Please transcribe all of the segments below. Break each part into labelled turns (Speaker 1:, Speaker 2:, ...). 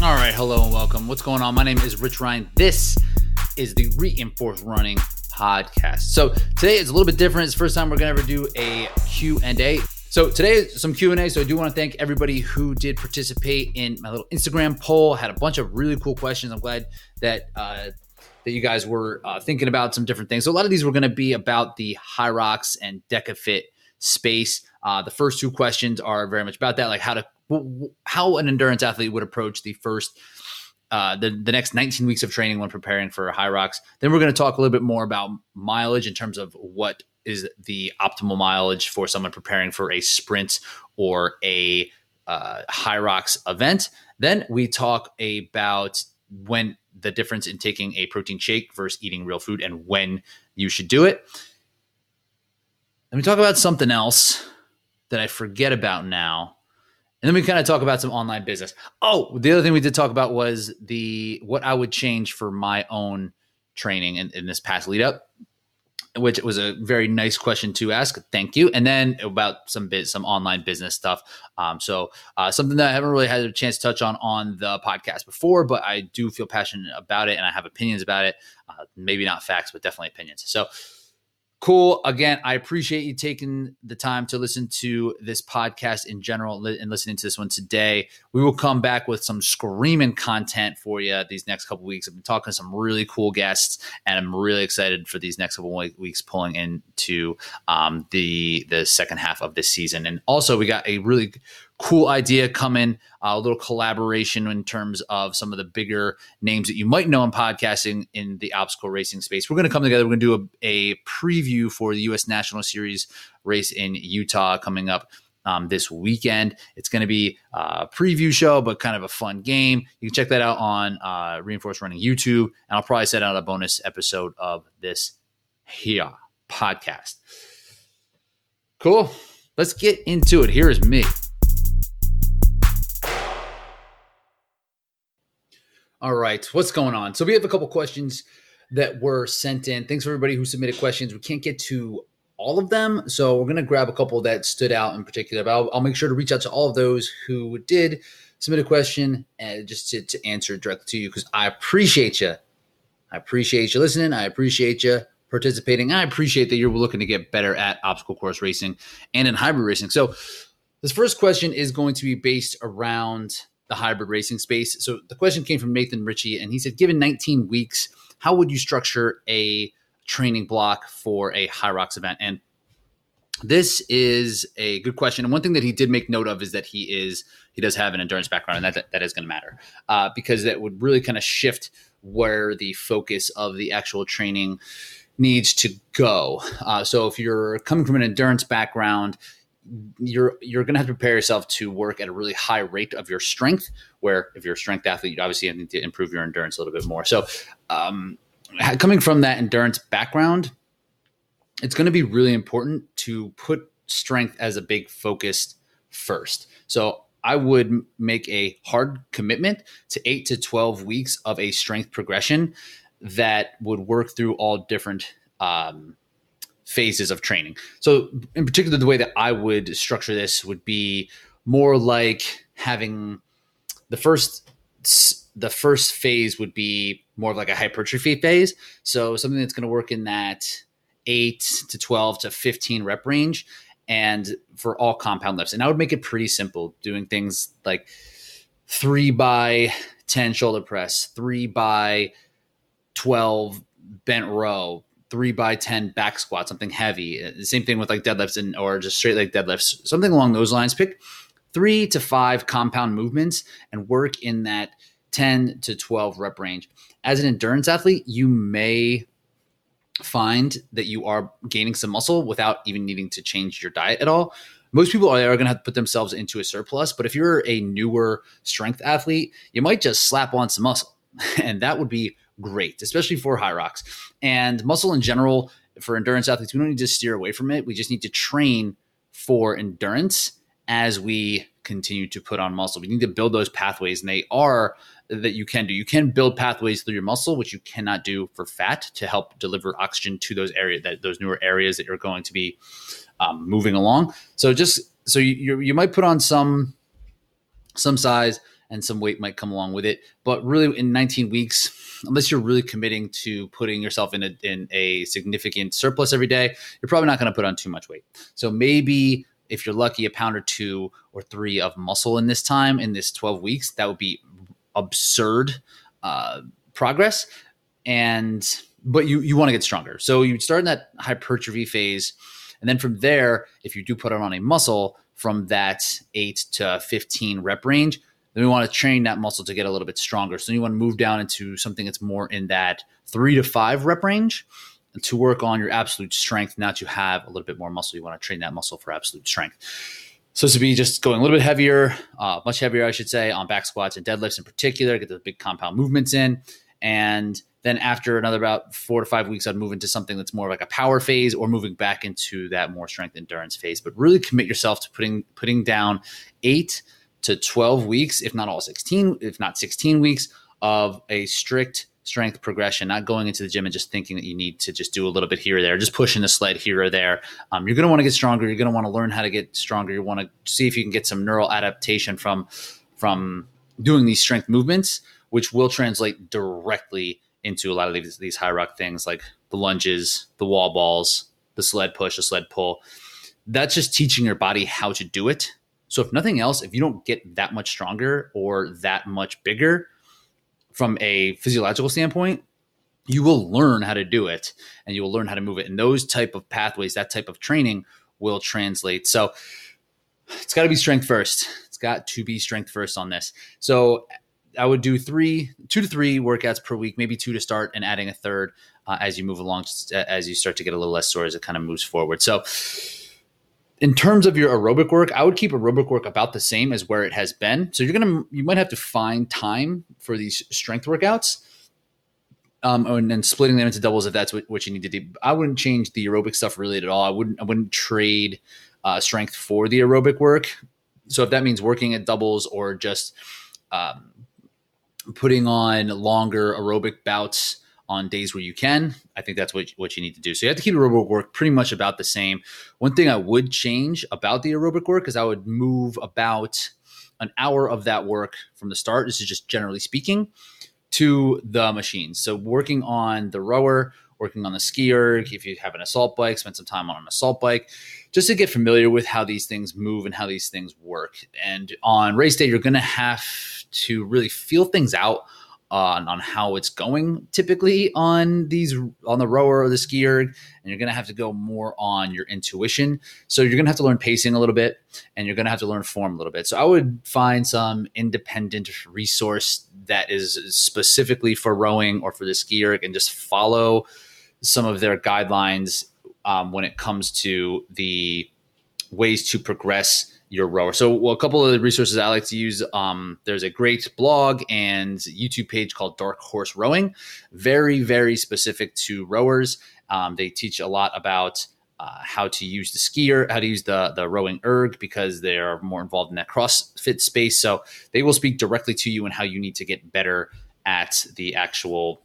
Speaker 1: All right, hello and welcome. What's going on? My name is Rich Ryan. This is the Reinforced Running podcast. So today is a little bit different. It's the first time we're gonna ever do a Q&A. So today is some Q&A. So I do want to thank everybody who did participate in my little Instagram poll. Had a bunch of really cool questions. I'm glad that uh, that you guys were uh, thinking about some different things. So a lot of these were going to be about the Hyrox and DEKA FIT space. Uh, the first two questions are very much about that, like how to how an endurance athlete would approach the first uh, the the next 19 weeks of training when preparing for Hyrox Then we're going to talk a little bit more about mileage in terms of what is the optimal mileage for someone preparing for a sprint or a uh, rocks event. Then we talk about when the difference in taking a protein shake versus eating real food and when you should do it. Let me talk about something else that I forget about now. And then we kind of talk about some online business. Oh, the other thing we did talk about was the what I would change for my own training in, in this past lead up, which was a very nice question to ask. Thank you. And then about some bit some online business stuff. Um, so uh, something that I haven't really had a chance to touch on on the podcast before, but I do feel passionate about it and I have opinions about it. Uh, maybe not facts, but definitely opinions. So Cool. Again, I appreciate you taking the time to listen to this podcast in general and listening to this one today. We will come back with some screaming content for you these next couple weeks. I've been talking to some really cool guests, and I'm really excited for these next couple weeks pulling into um, the the second half of this season. And also, we got a really cool idea coming, a little collaboration in terms of some of the bigger names that you might know in podcasting in the obstacle racing space. We're going to come together. We're going to do a, a, preview for the U.S. National Series race in Utah coming up. Um, this weekend. It's going to be a preview show, but kind of a fun game. You can check that out on uh, Reinforced Running YouTube, and I'll probably set out a bonus episode of this here podcast. Cool. Let's get into it. Here is me. All right, what's going on? So we have a couple questions that were sent in. Thanks for everybody who submitted questions. We can't get to all of them, so we're going to grab a couple that stood out in particular. But I'll, I'll, make sure to reach out to all of those who did submit a question and just to, to answer directly to you because I appreciate you. I appreciate you listening. I appreciate you participating. I appreciate that you're looking to get better at obstacle course racing and in hybrid racing. So this first question is going to be based around the hybrid racing space. So the question came from Nathan Ritchie, and he said, given 19 weeks, how would you structure a training block for a Hyrox event? And this is a good question. And one thing that he did make note of is that he is he does have an endurance background, and that that is going to matter uh, because that would really kind of shift where the focus of the actual training needs to go. Uh, so if you're coming from an endurance background, you're you're going to have to prepare yourself to work at a really high rate of your strength. Where if you're a strength athlete, you obviously need to improve your endurance a little bit more. So, um, coming from that endurance background, it's going to be really important to put strength as a big focus first. So I would make a hard commitment to eight to 12 weeks of a strength progression that would work through all different um, phases of training. So, in particular, the way that I would structure this would be more like having the first the first phase would be more of like a hypertrophy phase. So something that's going to work in that eight to twelve to fifteen rep range, and for all compound lifts. And I would make it pretty simple, doing things like three by ten shoulder press, three by twelve bent row, three by 10 back squat, something heavy. The same thing with like deadlifts and or just straight leg deadlifts, something along those lines. Pick three to five compound movements and work in that 10 to 12 rep range. As an endurance athlete, you may find that you are gaining some muscle without even needing to change your diet at all. Most people are, are going to have to put themselves into a surplus, but if you're a newer strength athlete, you might just slap on some muscle, and that would be great, especially for Hyrox And muscle in general, for endurance athletes, we don't need to steer away from it. We just need to train for endurance as we continue to put on muscle. We need to build those pathways, and they are that you can do. You can build pathways through your muscle, which you cannot do for fat to help deliver oxygen to those areas, that those newer areas that you're going to be um, moving along. So just so you you might put on some some size and some weight might come along with it. But really, in 19 weeks, unless you're really committing to putting yourself in a, in a significant surplus every day, you're probably not going to put on too much weight. So maybe if you're lucky, a pound or two or three of muscle in this time, in this 12 weeks, that would be absurd uh, progress. And but you you want to get stronger. So you start in that hypertrophy phase, and then from there, if you do put on a muscle from that eight to 15 rep range, then we want to train that muscle to get a little bit stronger. So you want to move down into something that's more in that three to five rep range to work on your absolute strength. Now that you have a little bit more muscle, you want to train that muscle for absolute strength. So to be just going a little bit heavier, uh, much heavier, I should say, on back squats and deadlifts in particular, get the big compound movements in. And then after another about four to five weeks, I'd move into something that's more like a power phase or moving back into that more strength endurance phase. But really commit yourself to putting putting down eight to 12 weeks, if not all 16, if not 16 weeks of a strict strength progression, not going into the gym and just thinking that you need to just do a little bit here or there, just pushing the sled here or there. Um, you're going to want to get stronger. You're going to want to learn how to get stronger. You want to see if you can get some neural adaptation from from doing these strength movements, which will translate directly into a lot of these, these high rock things like the lunges, the wall balls, the sled push, the sled pull. That's just teaching your body how to do it. So if nothing else, if you don't get that much stronger or that much bigger, from a physiological standpoint, you will learn how to do it and you will learn how to move it. And those type of pathways, that type of training will translate. So it's got to be strength first. It's got to be strength first on this. So I would do three, two to three workouts per week, maybe two to start, and adding a third uh, as you move along, as you start to get a little less sore as it kind of moves forward. So in terms of your aerobic work, I would keep aerobic work about the same as where it has been. So you're gonna you might have to find time for these strength workouts, um, and then splitting them into doubles if that's what, what you need to do. I wouldn't change the aerobic stuff really at all. I wouldn't I wouldn't trade uh, strength for the aerobic work. So if that means working at doubles or just um, putting on longer aerobic bouts on days where you can. I think that's what, what you need to do. So you have to keep aerobic work pretty much about the same. One thing I would change about the aerobic work is I would move about an hour of that work from the start. This is just generally speaking to the machines. So working on the rower, working on the skier, if you have an assault bike, spend some time on an assault bike, just to get familiar with how these things move and how these things work. And on race day, you're going to have to really feel things out on, on how it's going typically on these on the rower or the skier and you're going to have to go more on your intuition. So you're going to have to learn pacing a little bit and you're going to have to learn form a little bit. So i would find some independent resource that is specifically for rowing or for the skier and just follow some of their guidelines um, when it comes to the ways to progress your rower. So, well, a couple of the resources I like to use. Um, there's a great blog and YouTube page called Dark Horse Rowing, very, very specific to rowers. Um, they teach a lot about uh, how to use the skier, how to use the the rowing erg because they are more involved in that CrossFit space. So they will speak directly to you and how you need to get better at the actual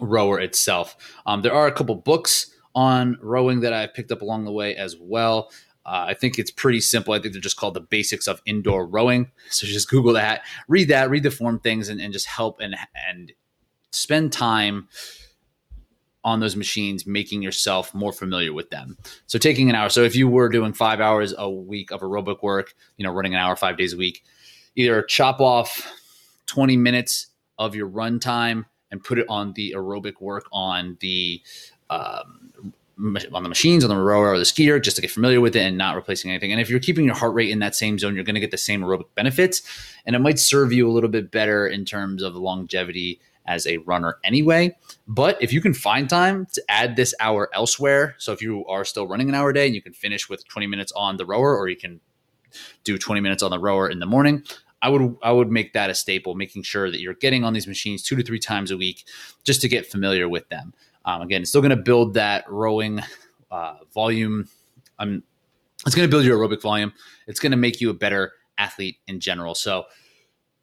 Speaker 1: rower itself. Um, there are a couple books on rowing that I've picked up along the way as well. Uh, I think it's pretty simple. I think they're just called the basics of indoor rowing. So just Google that, read that, read the form things, and, and just help and and spend time on those machines, making yourself more familiar with them. So taking an hour. So if you were doing five hours a week of aerobic work, you know, running an hour five days a week, either chop off 20 minutes of your run time and put it on the aerobic work on the um, on the machines, on the rower or the skier, just to get familiar with it and not replacing anything. And if you're keeping your heart rate in that same zone, you're going to get the same aerobic benefits, and it might serve you a little bit better in terms of longevity as a runner anyway. But if you can find time to add this hour elsewhere, so if you are still running an hour a day and you can finish with 20 minutes on the rower, or you can do 20 minutes on the rower in the morning, I would I would make that a staple, making sure that you're getting on these machines two to three times a week just to get familiar with them. Um, again, it's still going to build that rowing uh, volume. Um, it's going to build your aerobic volume. It's going to make you a better athlete in general. So,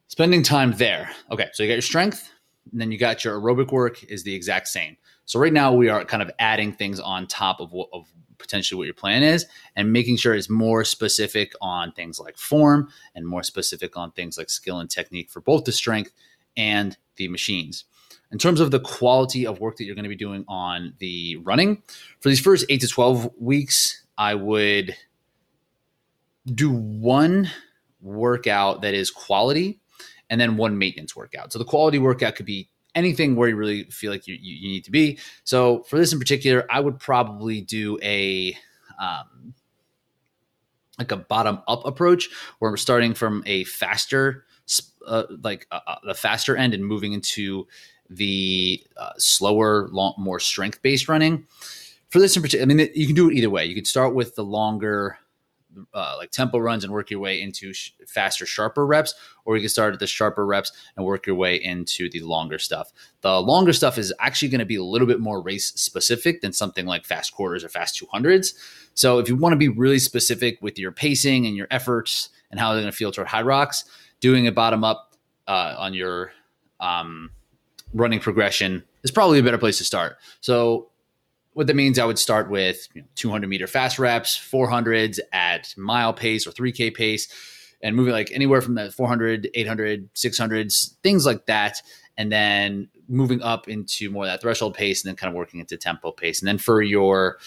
Speaker 1: spending time there. Okay, so you got your strength, and then you got your aerobic work is the exact same. So right now we are kind of adding things on top of what of potentially what your plan is and making sure it's more specific on things like form and more specific on things like skill and technique for both the strength and the machines. In terms of the quality of work that you're going to be doing on the running, for these first eight to 12 weeks, I would do one workout that is quality and then one maintenance workout. So the quality workout could be anything where you really feel like you, you, you need to be. So for this in particular, I would probably do a um, like a bottom up approach where we're starting from a faster uh, like uh, uh, the faster end and moving into the uh, slower, long, more strength based running. For this in particular, I mean, you can do it either way. You could start with the longer, uh, like tempo runs and work your way into sh- faster, sharper reps, or you can start at the sharper reps and work your way into the longer stuff. The longer stuff is actually going to be a little bit more race specific than something like fast quarters or fast 200s. So if you want to be really specific with your pacing and your efforts and how they're going to feel toward Hyrox, doing a bottom up uh, on your um, running progression is probably a better place to start. So what that means, I would start with you know, 200 meter fast reps, 400s at mile pace or 3K pace, and moving like anywhere from the 400, 800, 600s, things like that. And then moving up into more of that threshold pace and then kind of working into tempo pace. And then for your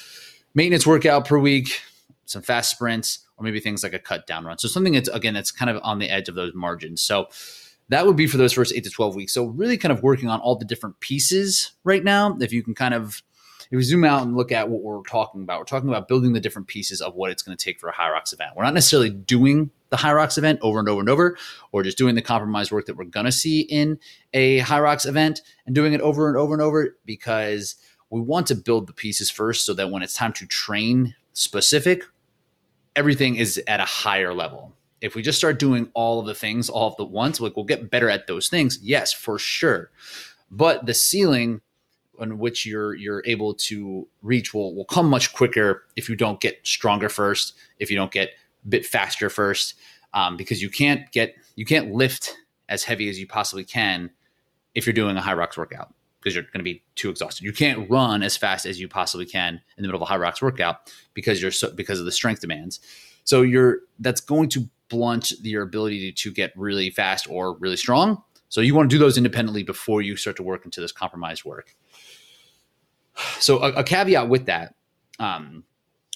Speaker 1: maintenance workout per week, some fast sprints, or maybe things like a cut down run. So something that's, again, that's kind of on the edge of those margins. So that would be for those first eight to 12 weeks. So really kind of working on all the different pieces right now. If you can kind of, if we zoom out and look at what we're talking about, we're talking about building the different pieces of what it's going to take for a Hyrox event. We're not necessarily doing the Hyrox event over and over and over, or just doing the compromise work that we're going to see in a Hyrox event and doing it over and over and over because we want to build the pieces first so that when it's time to train specific, everything is at a higher level if we just start doing all of the things all of the once, like we'll get better at those things. Yes, for sure. But the ceiling on which you're you're able to reach will will come much quicker if you don't get stronger first, if you don't get a bit faster first, um, because you can't get you can't lift as heavy as you possibly can if you're doing a Hyrox workout because you're going to be too exhausted. You can't run as fast as you possibly can in the middle of a Hyrox workout because you're so, because of the strength demands. So you're that's going to blunt your ability to get really fast or really strong. So you want to do those independently before you start to work into this compromised work. So a, a caveat with that, um,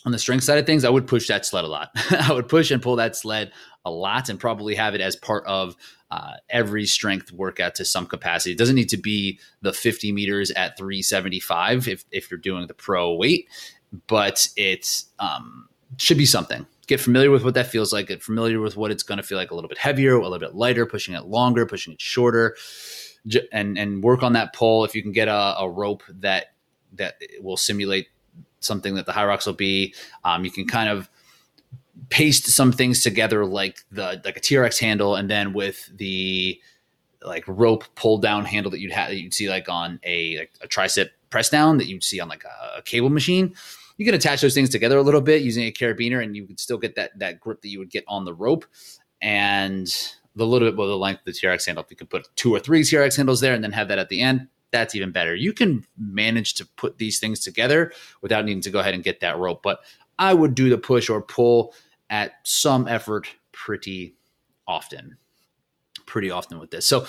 Speaker 1: on the strength side of things, I would push that sled a lot. I would push and pull that sled a lot and probably have it as part of uh, every strength workout to some capacity. It doesn't need to be the 50 meters at 375 if, if you're doing the pro weight, but it um, should be something get familiar with what that feels like, get familiar with what it's going to feel like a little bit heavier, a little bit lighter, pushing it longer, pushing it shorter, and and work on that pull. If you can get a, a rope that that will simulate something that the Hyrox will be, um, you can kind of paste some things together like the like a TRX handle, and then with the like rope pull down handle that you'd have that you'd see like on a like a tricep press down that you'd see on like a, a cable machine you can attach those things together a little bit using a carabiner, and you can still get that that grip that you would get on the rope, and the little bit of the length of the TRX handle. If you could put two or three TRX handles there, and then have that at the end, that's even better. You can manage to put these things together without needing to go ahead and get that rope. But I would do the push or pull at some effort pretty often. Pretty often with this. So,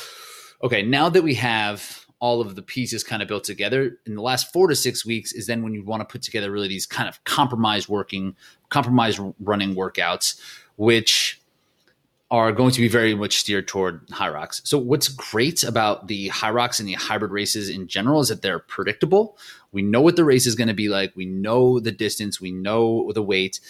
Speaker 1: okay, now that we have all of the pieces kind of built together in the last four to six weeks is then when you want to put together really these kind of compromise working compromise running workouts which are going to be very much steered toward Hyrox So what's great about the Hyrox and the hybrid races in general is that they're predictable. We know what the race is going to be like. We know the distance. We know the weight.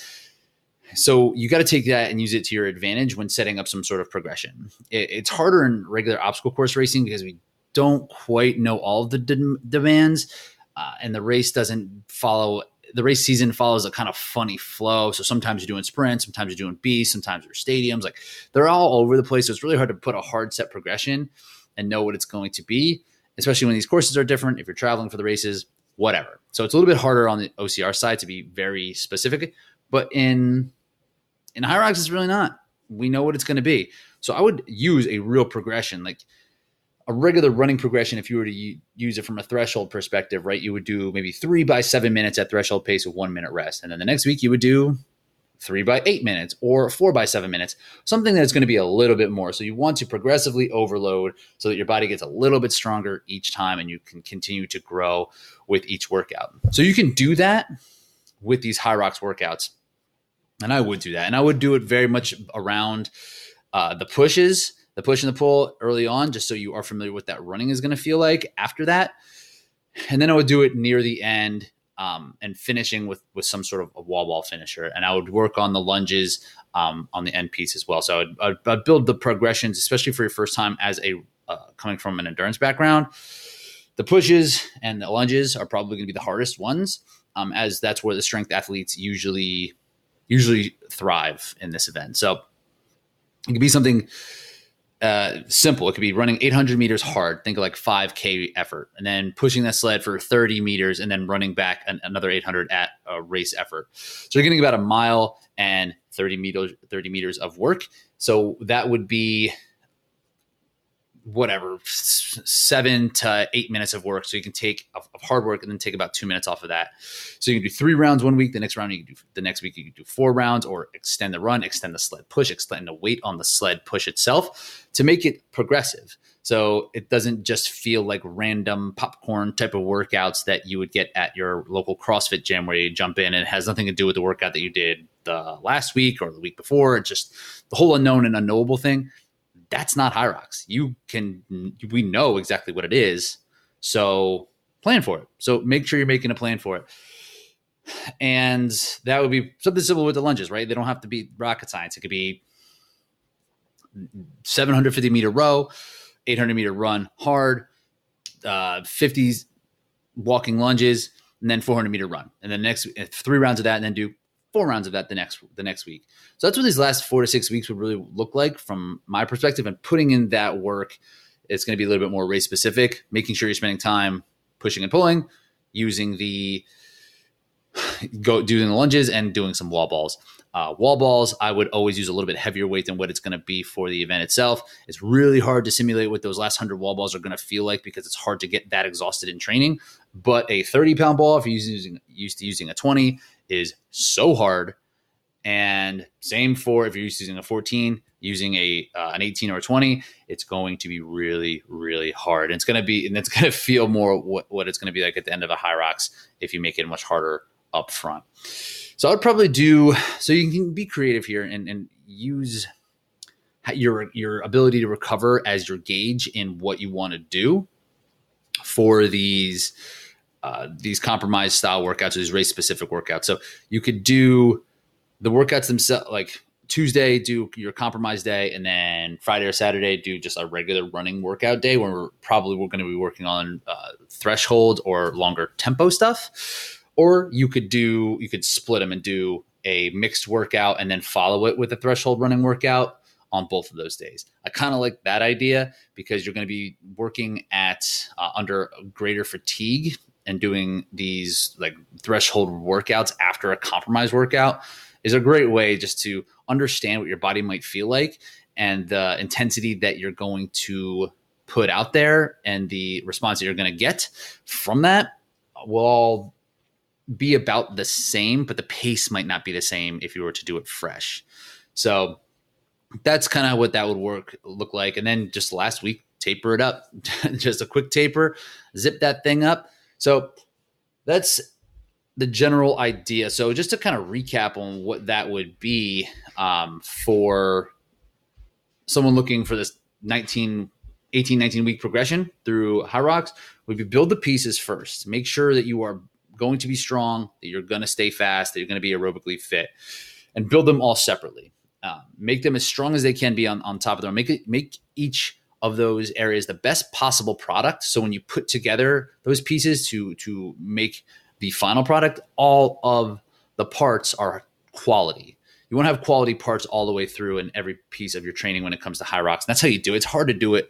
Speaker 1: So you got to take that and use it to your advantage when setting up some sort of progression. It, it's harder in regular obstacle course racing because we don't quite know all the de- demands, uh, and the race doesn't follow. The race season follows a kind of funny flow. So sometimes you're doing sprints, sometimes you're doing B, sometimes you're stadiums. Like they're all over the place. So it's really hard to put a hard set progression and know what it's going to be, especially when these courses are different. If you're traveling for the races, whatever. So it's a little bit harder on the OCR side to be very specific. But in in Hyrox, it's really not. We know what it's going to be. So I would use a real progression. Like a regular running progression, if you were to use it from a threshold perspective, right, you would do maybe three by seven minutes at threshold pace with one minute rest. And then the next week you would do three by eight minutes or four by seven minutes, something that's going to be a little bit more. So you want to progressively overload so that your body gets a little bit stronger each time and you can continue to grow with each workout. So you can do that with these Hyrox workouts. And I would do that. And I would do it very much around uh, the pushes the push and the pull early on, just so you are familiar with that running is going to feel like after that. And then I would do it near the end um, and finishing with with some sort of a wall ball finisher. And I would work on the lunges um, on the end piece as well. So I'd, I'd, I'd, build the progressions, especially for your first time as a uh, coming from an endurance background. The pushes and the lunges are probably going to be the hardest ones, um, as that's where the strength athletes usually usually thrive in this event. So it could be something uh, simple. It could be running 800 meters hard, think of like 5K effort, and then pushing that sled for 30 meters and then running back an, another 800 at a race effort. So you're getting about a mile and 30 meters, 30 meters of work. So that would be whatever seven to eight minutes of work. So you can take of, hard work and then take about two minutes off of that. So you can do three rounds one week the next round you can do the next week you can do four rounds or extend the run extend the sled push extend the weight on the sled push itself to make it progressive. So it doesn't just feel like random popcorn type of workouts that you would get at your local CrossFit gym where you jump in and it has nothing to do with the workout that you did the last week or the week before. It's just the whole unknown and unknowable thing that's not Hyrox. You can, we know exactly what it is. So plan for it. So make sure you're making a plan for it. And that would be something simple with the lunges, right? They don't have to be rocket science. It could be 750 meter row, 800 meter run hard, uh, 50s walking lunges, and then 400 meter run. And then next three rounds of that, and then do four rounds of that the next the next week. So that's what these last four to six weeks would really look like from my perspective. And putting in that work, it's going to be a little bit more race specific, making sure you're spending time pushing and pulling, using the go doing the lunges and doing some wall balls. Uh, wall balls, I would always use a little bit heavier weight than what it's going to be for the event itself. It's really hard to simulate what those last 100 wall balls are going to feel like because it's hard to get that exhausted in training. But a 30 pound ball, if you're using, used to using a 20, is so hard. And same for if you're using a 14, using a uh, an 18 or a 20, it's going to be really, really hard. And it's going to be, and it's going to feel more what, what it's going to be like at the end of a Hyrox if you make it much harder up front. So I'd probably do so you can be creative here and, and use your your ability to recover as your gauge in what you want to do for these uh, these compromise style workouts or these race specific workouts. So you could do the workouts themselves, like Tuesday, do your compromise day, and then Friday or Saturday, do just a regular running workout day where we're probably we're going to be working on uh, threshold or longer tempo stuff. Or you could do you could split them and do a mixed workout and then follow it with a threshold running workout on both of those days. I kind of like that idea because you're going to be working at uh, under greater fatigue and doing these like threshold workouts after a compromise workout is a great way just to understand what your body might feel like and the intensity that you're going to put out there and the response that you're going to get from that will all be about the same, but the pace might not be the same if you were to do it fresh. So that's kind of what that would work look like. And then just last week, taper it up, just a quick taper, zip that thing up, so that's the general idea. So just to kind of recap on what that would be um, for someone looking for this 19, 18, 19 week progression through Hyrox would be build the pieces first. Make sure that you are going to be strong, that you're going to stay fast, that you're going to be aerobically fit, and build them all separately. Uh, make them as strong as they can be on, on top of them. Make it make each of those areas the best possible product. So when you put together those pieces to to make the final product, all of the parts are quality. You want to have quality parts all the way through in every piece of your training when it comes to Hyrox. And that's how you do it. It's hard to do it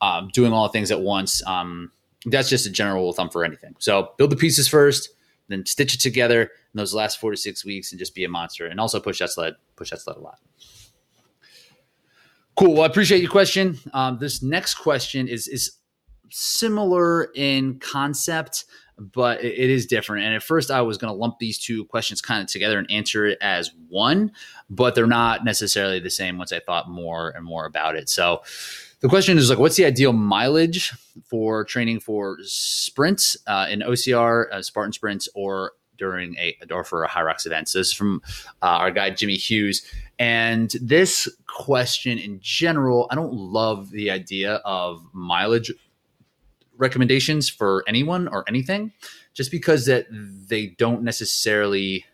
Speaker 1: um, doing all the things at once. Um, that's just a general rule of thumb for anything. So build the pieces first, then stitch it together in those last four to six weeks and just be a monster. And also push that sled, push that sled a lot. Cool. Well, I appreciate your question. Um, this next question is is similar in concept, but it, it is different. And at first, I was going to lump these two questions kind of together and answer it as one, but they're not necessarily the same once I thought more and more about it. So, the question is like, what's the ideal mileage for training for sprints uh, in OCR, uh, Spartan sprints, or during a or for a Hyrox event? So this is from uh, our guy Jimmy Hughes. And this question in general, I don't love the idea of mileage recommendations for anyone or anything, just because that they don't necessarily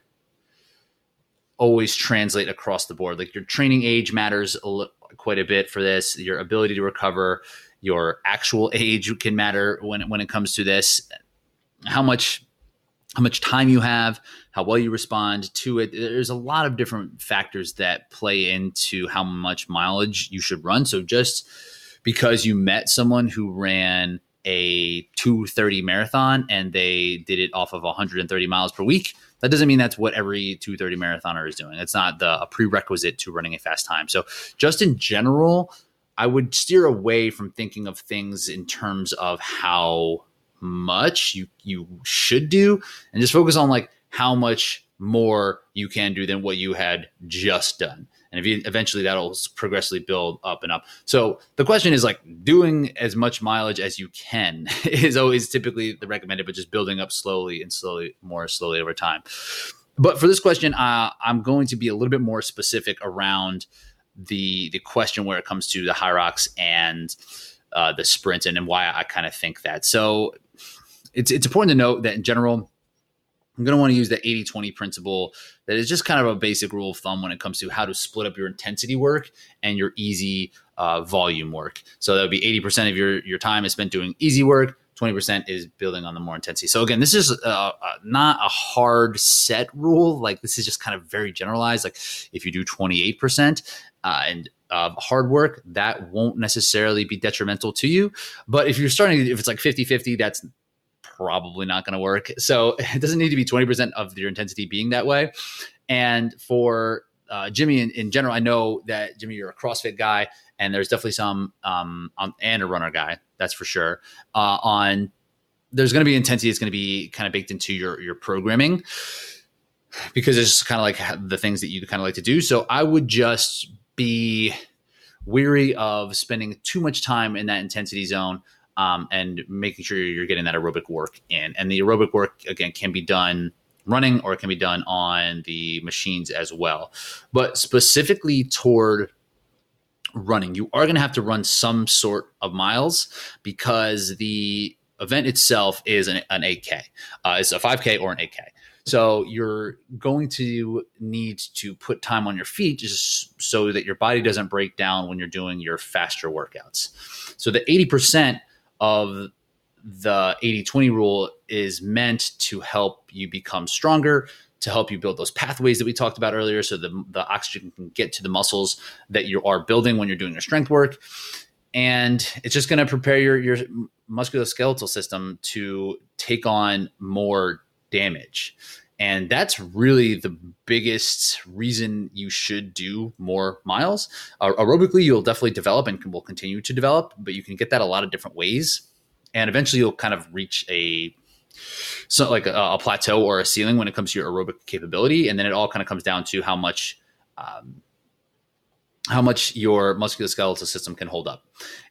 Speaker 1: always translate across the board. Like your training age matters a quite a bit for this. Your ability to recover, your actual age can matter when when it comes to this. How much how much time you have, how well you respond to it. There's a lot of different factors that play into how much mileage you should run. So just because you met someone who ran a 230 marathon and they did it off of 130 miles per week that doesn't mean that's what every 230 marathoner is doing it's not the a prerequisite to running a fast time so just in general i would steer away from thinking of things in terms of how much you you should do and just focus on like how much more you can do than what you had just done. And if you, eventually that'll progressively build up and up. So the question is like doing as much mileage as you can is always typically the recommended but just building up slowly and slowly more slowly over time. But for this question uh, i'm going to be a little bit more specific around the the question where it comes to the Hyrox and uh, the sprint and, and why i kind of think that. So it's it's important to note that in general, I'm going to want to use the 80 20 principle that is just kind of a basic rule of thumb when it comes to how to split up your intensity work and your easy uh, volume work. So that would be 80% of your, your time is spent doing easy work, 20% is building on the more intensity. So again, this is uh, uh, not a hard set rule. Like this is just kind of very generalized. Like if you do 28% uh, and hard work, that won't necessarily be detrimental to you. But if you're starting, if it's like 50 50, that's probably not going to work. So it doesn't need to be 20% of your intensity being that way. And for uh, Jimmy in, in, general, I know that Jimmy, you're a CrossFit guy, and there's definitely some um, on, and a runner guy, that's for sure. Uh, on there's going to be intensity that's going to be kind of baked into your your programming because it's kind of like the things that you kind of like to do. So I would just be weary of spending too much time in that intensity zone um, and making sure you're getting that aerobic work in. And the aerobic work, again, can be done running or it can be done on the machines as well. But specifically toward running, you are going to have to run some sort of miles because the event itself is an, an 8K. Uh, it's a 5K or an 8K. So you're going to need to put time on your feet just so that your body doesn't break down when you're doing your faster workouts. So the 80% of the 80 20 rule is meant to help you become stronger, to help you build those pathways that we talked about earlier so the, the oxygen can get to the muscles that you are building when you're doing your strength work. And it's just going to prepare your, your musculoskeletal system to take on more damage. And that's really the biggest reason you should do more miles. Uh, aerobically, you'll definitely develop and will continue to develop, but you can get that a lot of different ways. And eventually, you'll kind of reach a so like a, a, plateau or a ceiling when it comes to your aerobic capability, and then it all kind of comes down to how much um, how much your musculoskeletal system can hold up,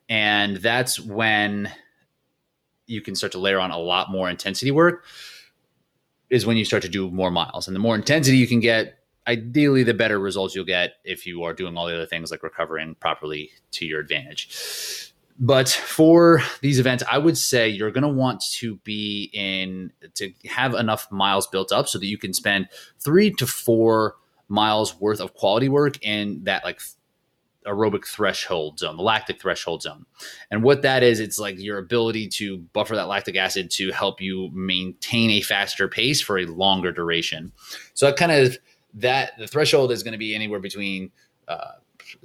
Speaker 1: and that's when you can start to layer on a lot more intensity work is when you start to do more miles. And the more intensity you can get, ideally, the better results you'll get if you are doing all the other things like recovering properly to your advantage. But for these events, I would say you're going to want to be in to have enough miles built up so that you can spend three to four miles worth of quality work in that like aerobic threshold zone, the lactic threshold zone. And what that is, it's like your ability to buffer that lactic acid to help you maintain a faster pace for a longer duration. So that kind of that the threshold is going to be anywhere between uh,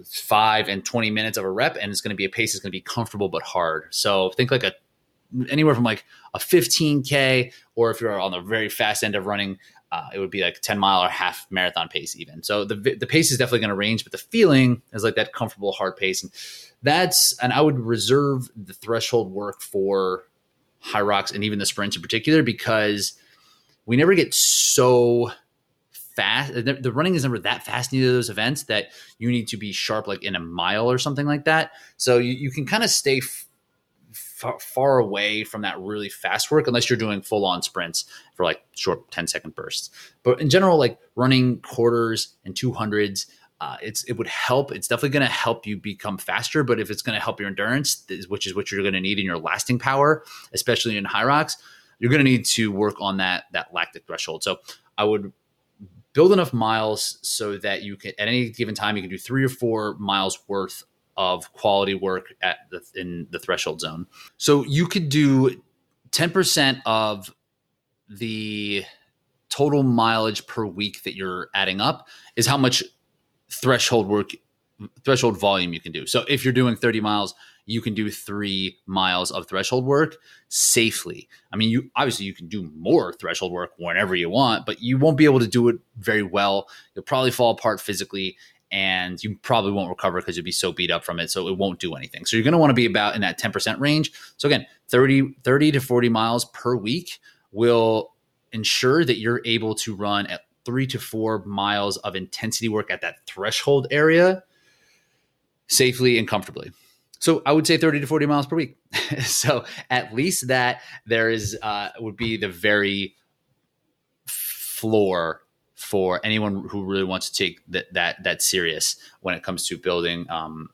Speaker 1: five and 20 minutes of a rep. And it's going to be a pace that's going to be comfortable, but hard. So think like a, anywhere from like a 15k, or if you're on the very fast end of running, uh, it would be like 10 mile or half marathon pace even. So the, the pace is definitely going to range, but the feeling is like that comfortable hard pace. And that's, and I would reserve the threshold work for Hyrox and even the sprints in particular, because we never get so fast. The running is never that fast in either of those events that you need to be sharp like in a mile or something like that. So you, you can kind of stay far, far away from that really fast work unless you're doing full on sprints for like short 10 second bursts. But in general, like running quarters and 200s, uh, it's it would help. It's definitely going to help you become faster. But if it's going to help your endurance, which is what you're going to need in your lasting power, especially in Hyrox, you're going to need to work on that that lactic threshold. So I would build enough miles so that you can at any given time you can do three or four miles worth of quality work at the, in the threshold zone. So you could do 10% of the total mileage per week that you're adding up is how much threshold work threshold volume you can do. So if you're doing 30 miles, you can do 3 miles of threshold work safely. I mean, you obviously you can do more threshold work whenever you want, but you won't be able to do it very well. You'll probably fall apart physically and you probably won't recover because you'll be so beat up from it. So it won't do anything. So you're going to want to be about in that 10% range. So again, 30, 30 to 40 miles per week will ensure that you're able to run at three to four miles of intensity work at that threshold area safely and comfortably. So I would say 30 to 40 miles per week. so at least that there is uh, would be the very floor for anyone who really wants to take that that that serious when it comes to building um,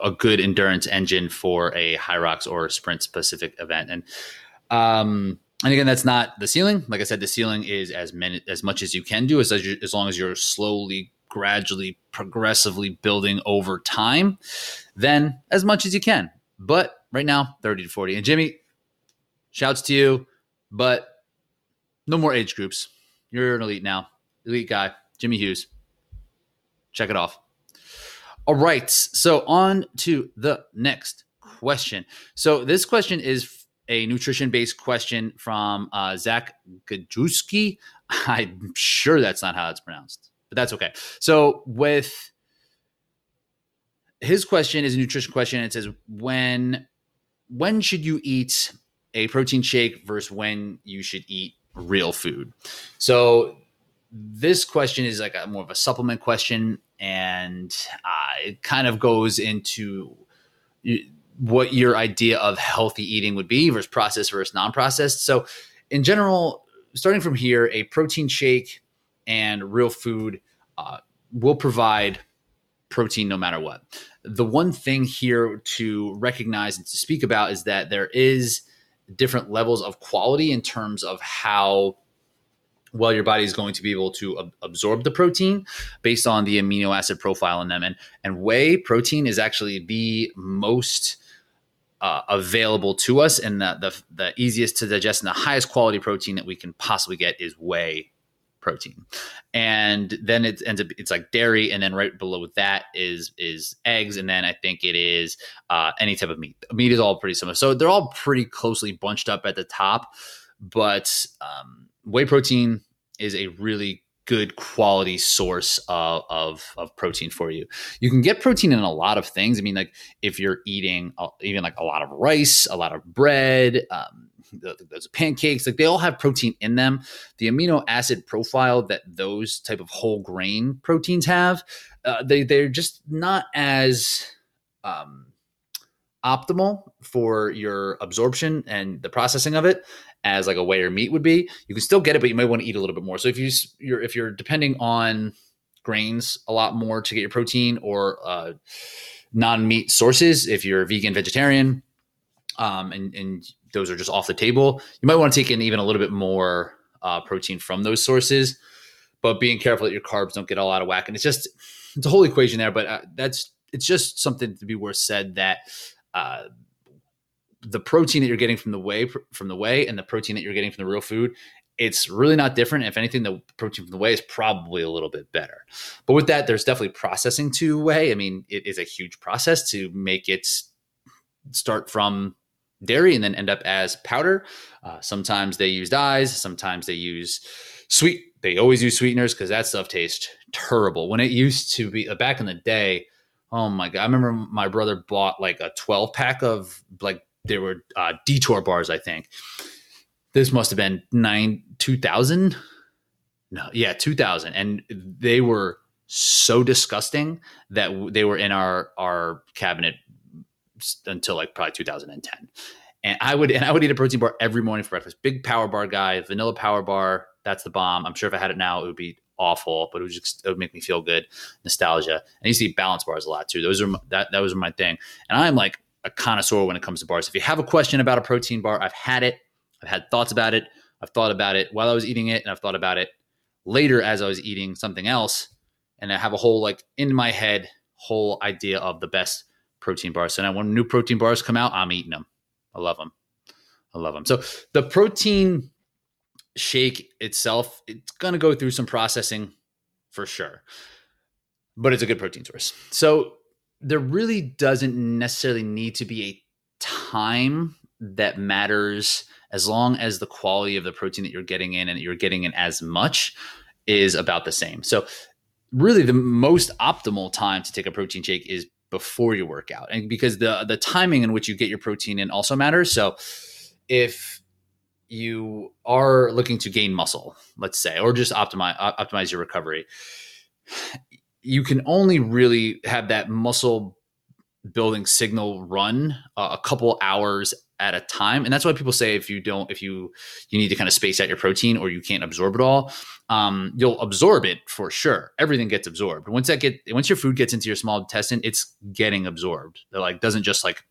Speaker 1: a good endurance engine for a Hyrox or sprint specific event. And um, and again, that's not the ceiling. Like I said, the ceiling is as many as much as you can do, as as long as you're slowly, gradually, progressively building over time. Then as much as you can. But right now, thirty to forty. And Jimmy, shouts to you, but no more age groups. You're an elite now elite guy, Jimmy Hughes. Check it off. All right. So on to the next question. So this question is a nutrition based question from uh, Zach Gajewski. I'm sure that's not how it's pronounced, but that's okay. So with his question is a nutrition question. It says when when should you eat a protein shake versus when you should eat real food? So this question is like a more of a supplement question, and uh, it kind of goes into what your idea of healthy eating would be versus processed versus non-processed. So, in general, starting from here, a protein shake and real food uh, will provide protein no matter what. The one thing here to recognize and to speak about is that there is different levels of quality in terms of how well your body is going to be able to ab- absorb the protein based on the amino acid profile in them. And and whey protein is actually the most uh, available to us. And the, the the easiest to digest and the highest quality protein that we can possibly get is whey protein. And then it ends up it's like dairy. And then right below that is is eggs. And then i think it is uh, any type of meat. Meat is all pretty similar. So they're all pretty closely bunched up at the top but um, whey protein is a really good quality source of, of, of, protein for you. You can get protein in a lot of things. I mean, like if you're eating even like a lot of rice, a lot of bread, um, those pancakes, like they all have protein in them. The amino acid profile that those type of whole grain proteins have, uh, they they're just not as um, optimal for your absorption and the processing of it as like a whey or meat would be. You can still get it, but you might want to eat a little bit more. So if you you're if you're depending on grains a lot more to get your protein or uh, non-meat sources, if you're vegan, vegetarian, um, and and those are just off the table, you might want to take in even a little bit more uh, protein from those sources. But being careful that your carbs don't get all out of whack, and it's just it's a whole equation there. But uh, that's it's just something to be worth said that uh, the protein that you're getting from the whey from the whey and the protein that you're getting from the real food it's really not different if anything the protein from the whey is probably a little bit better but with that there's definitely processing to whey i mean it is a huge process to make it start from dairy and then end up as powder uh, sometimes they use dyes sometimes they use sweet they always use sweeteners because that stuff tastes terrible. When it used to be uh, back in the day, oh my god! I remember my brother bought like a twelve pack of like there were uh, detour bars. I think this must have been nine two thousand. No, yeah, two thousand, and they were so disgusting that they were in our our cabinet until like probably 2010. And I would and I would eat a protein bar every morning for breakfast. Big power bar guy, vanilla power bar. That's the bomb. I'm sure if I had it now, it would be awful, but it would just it would make me feel good. Nostalgia. And I used to balance bars a lot too. Those are my, that that was my thing. And I'm like a connoisseur when it comes to bars. If you have a question about a protein bar, I've had it. I've had thoughts about it. I've thought about it while I was eating it, and I've thought about it later as I was eating something else. And I have a whole like in my head whole idea of the best protein bars. So now when new protein bars come out, I'm eating them. I love them. I love them. So the protein shake itself, it's going to go through some processing for sure, but it's a good protein source. So there really doesn't necessarily need to be a time that matters as long as the quality of the protein that you're getting in and you're getting in as much is about the same. So really the most optimal time to take a protein shake is before your workout and because the the timing in which you get your protein in also matters so if you are looking to gain muscle let's say or just optimize optimize your recovery you can only really have that muscle building signal run uh, a couple hours at a time. And that's why people say if you don't if you you need to kind of space out your protein or you can't absorb it all um, you'll absorb it for sure. Everything gets absorbed. Once that get once your food gets into your small intestine it's getting absorbed. It like doesn't just like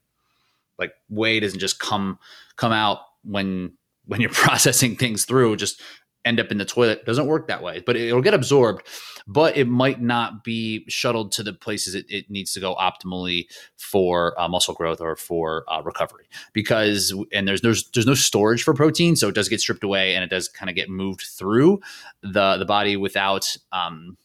Speaker 1: like whey doesn't just come come out when when you're processing things through. Just end up in the toilet. It doesn't work that way, but it'll get absorbed, but it might not be shuttled to the places it, it needs to go optimally for uh, muscle growth or for uh, recovery. Because and there's there's there's no storage for protein, so it does get stripped away and it does kind of get moved through the the body without. Um,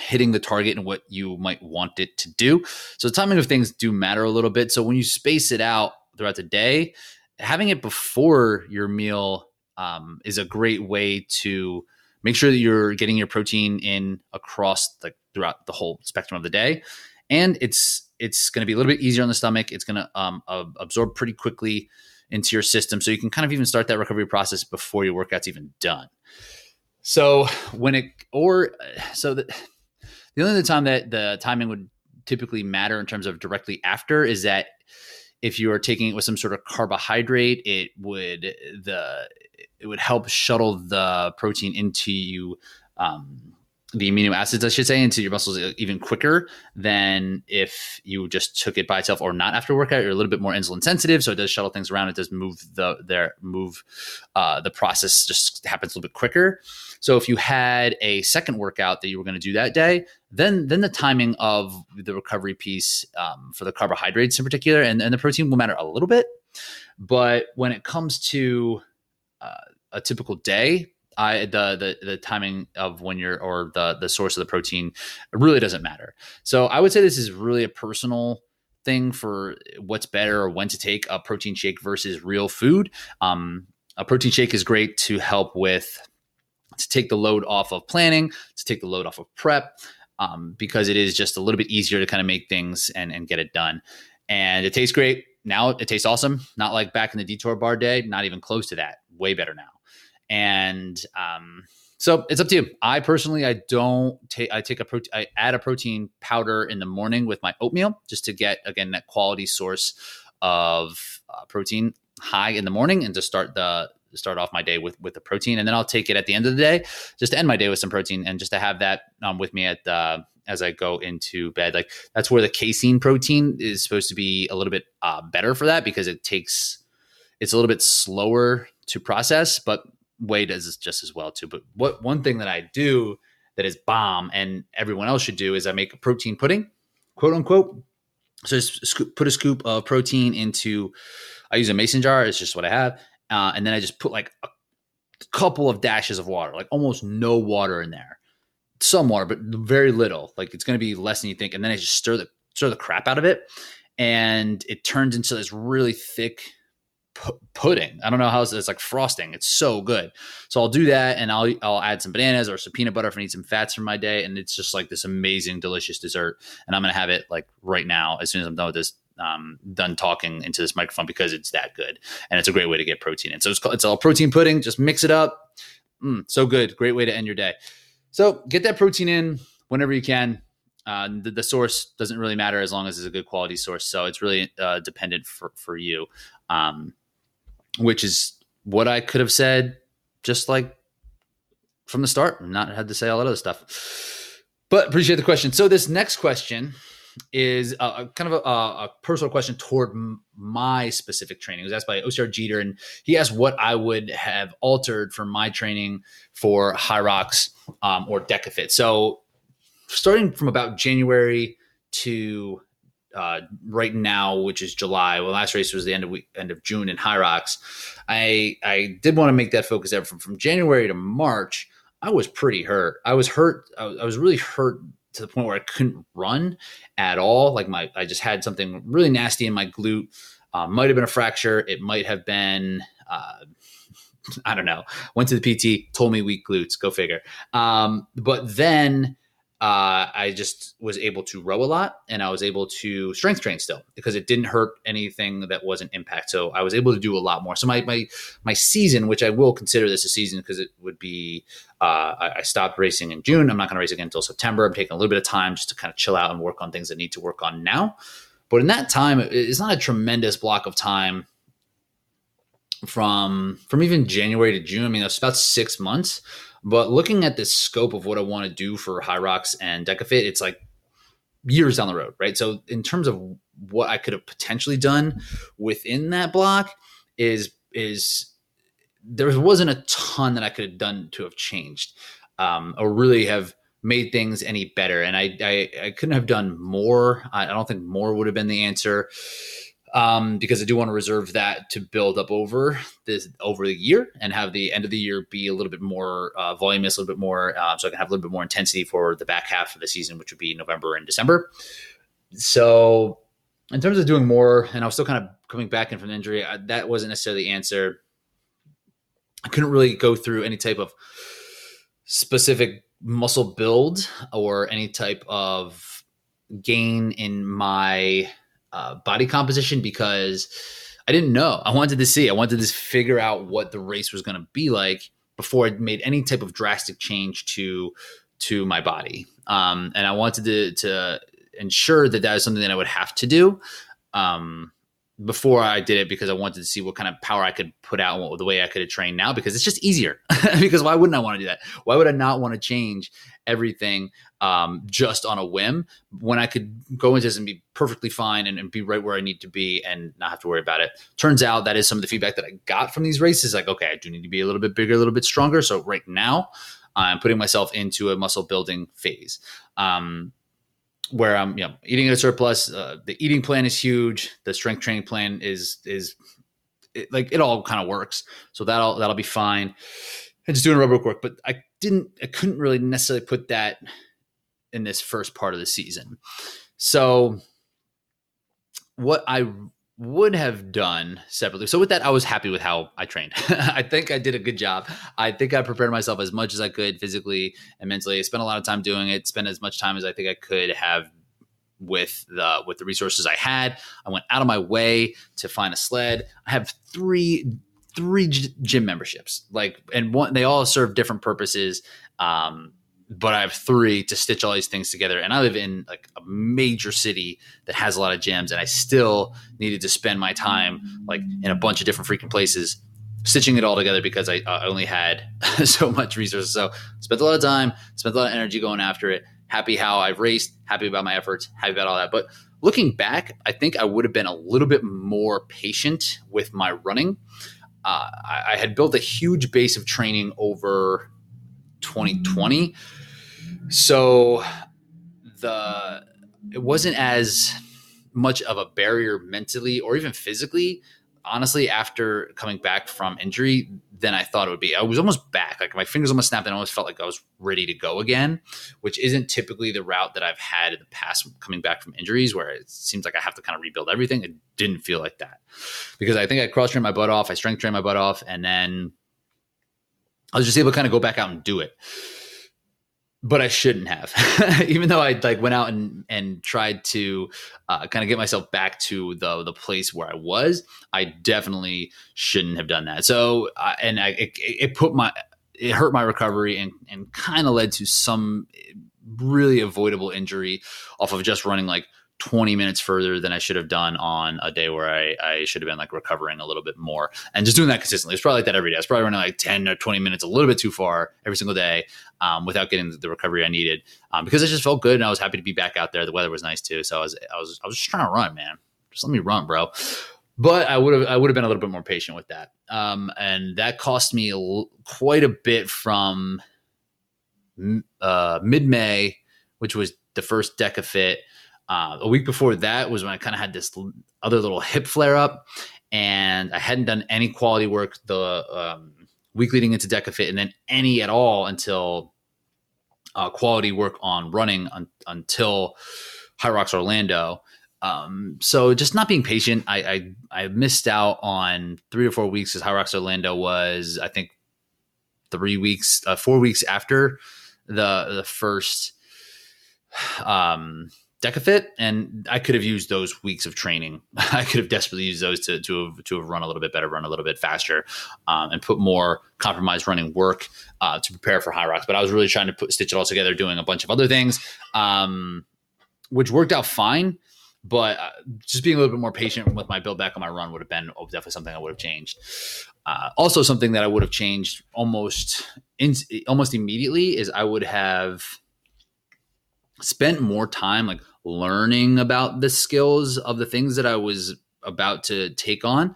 Speaker 1: hitting the target and what you might want it to do. So the timing of things do matter a little bit. So when you space it out throughout the day, having it before your meal um, is a great way to make sure that you're getting your protein in across the throughout the whole spectrum of the day, and it's it's going to be a little bit easier on the stomach. It's going to um, absorb pretty quickly into your system, so you can kind of even start that recovery process before your workout's even done. So when it or so the the only time that the timing would typically matter in terms of directly after is that if you are taking it with some sort of carbohydrate, it would the it would help shuttle the protein into you um, the amino acids, I should say, into your muscles even quicker than if you just took it by itself or not after workout. You're a little bit more insulin sensitive, so it does shuttle things around. It does move the their move uh, the process just happens a little bit quicker. So if you had a second workout that you were going to do that day, then then the timing of the recovery piece um, for the carbohydrates in particular and, and the protein will matter a little bit. But when it comes to uh, a typical day, I the, the the timing of when you're or the the source of the protein really doesn't matter. So I would say this is really a personal thing for what's better or when to take a protein shake versus real food. Um, a protein shake is great to help with to take the load off of planning, to take the load off of prep, um, because it is just a little bit easier to kind of make things and and get it done. And it tastes great. Now it tastes awesome. Not like back in the detour bar day. Not even close to that. Way better now and um, so it's up to you. I personally, I don't take. I take a protein. I add a protein powder in the morning with my oatmeal just to get again that quality source of uh, protein high in the morning and to start the start off my day with with the protein, and then I'll take it at the end of the day just to end my day with some protein and just to have that um, with me at the as I go into bed. Like that's where the casein protein is supposed to be a little bit uh, better for that because it takes it's a little bit slower to process, but Whey does just as well too. But what one thing that I do that is bomb and everyone else should do is I make a protein pudding, quote unquote. So just scoop, put a scoop of protein into. I use a mason jar. It's just what I have, uh, and then I just put like a couple of dashes of water, like almost no water in there. Some water, but very little. Like it's going to be less than you think. And then I just stir the stir the crap out of it, and it turns into this really thick pudding. I don't know how it's, it's, like frosting. It's so good. So I'll do that, and I'll I'll add some bananas or some peanut butter if I need some fats for my day, and it's just like this amazing, delicious dessert. And I'm gonna have it like right now as soon as I'm done with this. Um, done talking into this microphone because it's that good, and it's a great way to get protein in. So it's called, it's all protein pudding. Just mix it up. Mm, so good. Great way to end your day. So get that protein in whenever you can. Uh, the, the, source doesn't really matter as long as it's a good quality source. So it's really uh, dependent for, for you. Um, which is what I could have said just like from the start, not had to say all that other stuff. But appreciate the question. So this next question is a, a kind of a, a, personal question toward m- my specific training. It was asked by OCR Jeter, and he asked what I would have altered for my training for Hyrox um, or DEKA FIT. So starting from about January to uh, right now, which is July. Well, last race was the end of week, end of June in Hyrox. I I did want to make that focus there from from January to March. I was pretty hurt. I was hurt. I was, I was really hurt to the point where I couldn't run at all. Like my, I just had something really nasty in my glute. Uh, might have been a fracture. It might have been. Uh, I don't know. Went to the PT, told me weak glutes. Go figure. Um, but then uh, I just was able to row a lot and I was able to strength train still because it didn't hurt anything that wasn't impact. So I was able to do a lot more. So my my my season, which I will consider this a season because it would be uh, I, I, stopped racing in June. I'm not going to race again until September. I'm taking a little bit of time just to kind of chill out and work on things that need to work on now. But in that time, it's not a tremendous block of time from from even January to June. I mean, it's about six months but looking at the scope of what I want to do for Hyrox and DEKA FIT, it's like years down the road, right? So in terms of what I could have potentially done within that block is is there wasn't a ton that I could have done to have changed um, or really have made things any better. And I, I, I couldn't have done more. I don't think more would have been the answer um, because I do want to reserve that to build up over this over the year and have the end of the year be a little bit more uh, voluminous, a little bit more, uh, so I can have a little bit more intensity for the back half of the season, which would be November and December. So, in terms of doing more, and I was still kind of coming back in from injury, I, that wasn't necessarily the answer. I couldn't really go through any type of specific muscle build or any type of gain in my uh, body composition because I didn't know. I wanted to see. I wanted to figure out what the race was going to be like before I made any type of drastic change to to my body. Um, and I wanted to to ensure that that was something that I would have to do. Um, before I did it because I wanted to see what kind of power I could put out and what the way I could have trained now because it's just easier. because why wouldn't I want to do that? Why would I not want to change everything um, just on a whim when I could go into this and be perfectly fine and, and, be right where I need to be and not have to worry about it? Turns out that is some of the feedback that I got from these races. Like, okay, I do need to be a little bit bigger, a little bit stronger. So right now, I'm putting myself into a muscle building phase. Um, where I'm, you know, eating at a surplus. Uh, the eating plan is huge. The strength training plan is is it, like it all kind of works. So that'll that'll be fine. And just doing a rubber work, but I didn't, I couldn't really necessarily put that in this first part of the season. So what I would have done separately. So with that, I was happy with how I trained. I think I did a good job. I think I prepared myself as much as I could physically and mentally. I spent a lot of time doing it. Spent as much time as I think I could have with the with the resources I had. I went out of my way to find a sled. I have three three gym memberships, like and one they all serve different purposes. Um, but I have three to stitch all these things together. And I live in like a major city that has a lot of gyms, and I still needed to spend my time like in a bunch of different freaking places stitching it all together because I, I only had so much resources. So spent a lot of time, spent a lot of energy going after it. Happy how I've raced, happy about my efforts, happy about all that. But looking back, I think I would have been a little bit more patient with my running. Uh, I, I had built a huge base of training over 2020 so the it wasn't as much of a barrier mentally or even physically honestly, after coming back from injury, than I thought it would be. I was almost back. Like my fingers almost snapped and I almost felt like I was ready to go again, which isn't typically the route that I've had in the past coming back from injuries where it seems like I have to kind of rebuild everything. It didn't feel like that because I think I cross trained my butt off, I strength trained my butt off, and then I was just able to kind of go back out and do it but I shouldn't have. Even though I like went out and and tried to uh, kind of get myself back to the the place where I was, I definitely shouldn't have done that. So uh, and I it, it put my it hurt my recovery and and kind of led to some really avoidable injury off of just running like 20 minutes further than I should have done on a day where I, I should have been like recovering a little bit more and just doing that consistently. It's probably like that every day. I was probably running like 10 or 20 minutes a little bit too far every single day um, without getting the recovery I needed um, because I just felt good and I was happy to be back out there. The weather was nice too. So I was, I was, I was just trying to run, man. Just let me run, bro. But I would have, I would have been a little bit more patient with that. Um, and that cost me quite a bit from uh, mid May, which was the first DEKA FIT uh, a week before that was when I kind of had this other little hip flare up, and I hadn't done any quality work the um, week leading into DEKA FIT, and then any at all until uh, quality work on running un- until Hyrox Orlando. Um, so just not being patient, I, I, I missed out on three or four weeks because Hyrox Orlando was I think three weeks, uh, four weeks after the the first um DEKA FIT, and I could have used those weeks of training. I could have desperately used those to to have, to have run a little bit better, run a little bit faster, um, and put more compromised running work uh, to prepare for Hyrox. But I was really trying to put stitch it all together, doing a bunch of other things, um, which worked out fine. But uh, just being a little bit more patient with my build back on my run would have been definitely something I would have changed. Uh, also, something that I would have changed almost in, almost immediately is I would have spent more time like learning about the skills of the things that I was about to take on.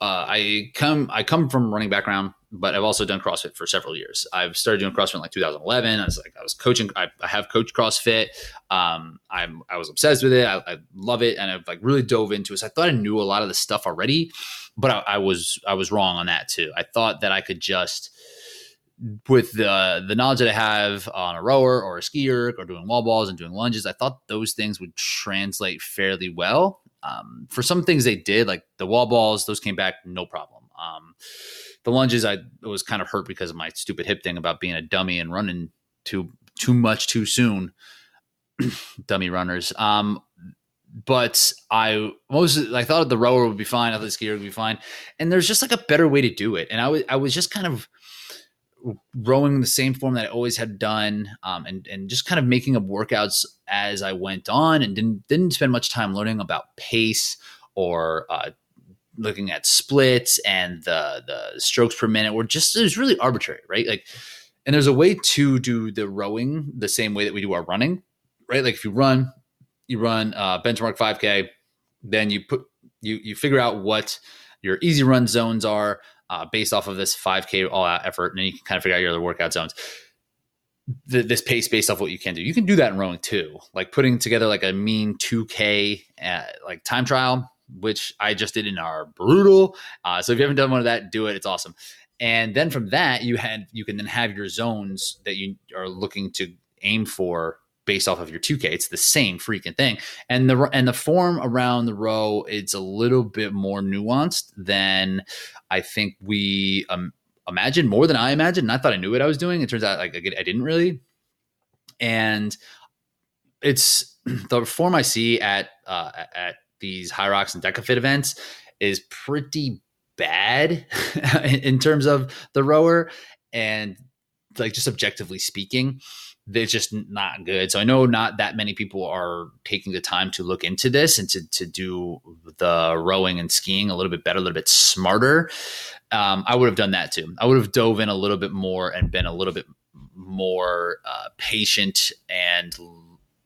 Speaker 1: Uh, I come I come from running background, but I've also done CrossFit for several years. I've started doing CrossFit in like 2011. I was like I was coaching. I, I have coached CrossFit. Um, I'm I was obsessed with it. I, I, love it, and I've like really dove into it. So I thought I knew a lot of the stuff already, but I, I was I was wrong on that too. I thought that I could just with the the knowledge that I have on a rower or a skier or doing wall balls and doing lunges, I thought those things would translate fairly well. Um, for some things they did, like the wall balls, those came back no problem. Um, the lunges, I was kind of hurt because of my stupid hip thing about being a dummy and running too too much too soon. dummy runners. Um, but I most I thought the rower would be fine, I thought the skier would be fine, and there's just like a better way to do it. And I was I was just kind of rowing the same form that I always had done, um, and and just kind of making up workouts as I went on, and didn't didn't spend much time learning about pace or uh, looking at splits and the the strokes per minute. Were just it was really arbitrary, right? Like, and there's a way to do the rowing the same way that we do our running, right? Like if you run, you run uh, benchmark 5K, then you put you you figure out what your easy run zones are uh, based off of this 5K all out effort, and then you can kind of figure out your other workout zones. This pace based off what you can do. You can do that in rowing too, like putting together like a mean 2K uh, like time trial, which I just did in our brutal. Uh, so if you haven't done one of that, do it. It's awesome. And then from that, you had you can then have your zones that you are looking to aim for based off of your 2K. It's the same freaking thing. And the and the form around the row it's a little bit more nuanced than I think we um, imagined more than I imagined. And I thought I knew what I was doing. It turns out like I didn't really. And it's the form I see at uh, at these Hyrox and DEKA FIT events is pretty bad in terms of the rower and like just objectively speaking it's just not good. So I know not that many people are taking the time to look into this and to, to do the rowing and skiing a little bit better, a little bit smarter. Um, I would have done that too. I would have dove in a little bit more and been a little bit more uh, patient and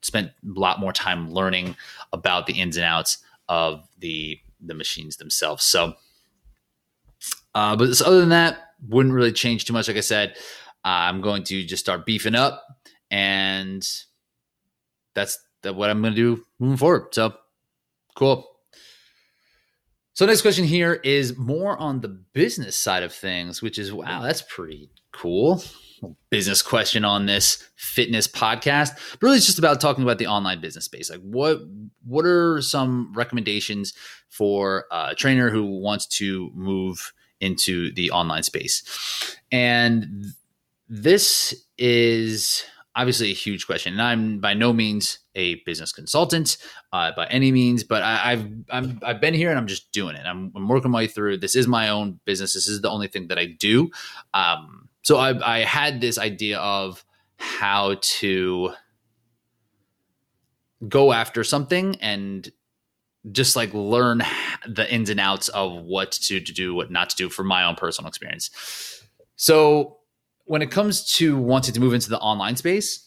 Speaker 1: spent a lot more time learning about the ins and outs of the the machines themselves. So, uh, but other than that, wouldn't really change too much. Like I said, I'm going to just start beefing up and that's what I'm going to do moving forward. So cool. So next question here is more on the business side of things, which is wow, that's pretty cool. Business question on this fitness podcast. But really, it's just about talking about the online business space. Like, what what are some recommendations for a trainer who wants to move into the online space? And this is obviously a huge question, and I'm by no means a business consultant uh, by any means, but I, have I'm I've been here and I'm just doing it. I'm, I'm, working my way through. This is my own business. This is the only thing that I do. Um, so I, I had this idea of how to go after something and just like learn the ins and outs of what to, to do, what not to do for my own personal experience. So when it comes to wanting to move into the online space,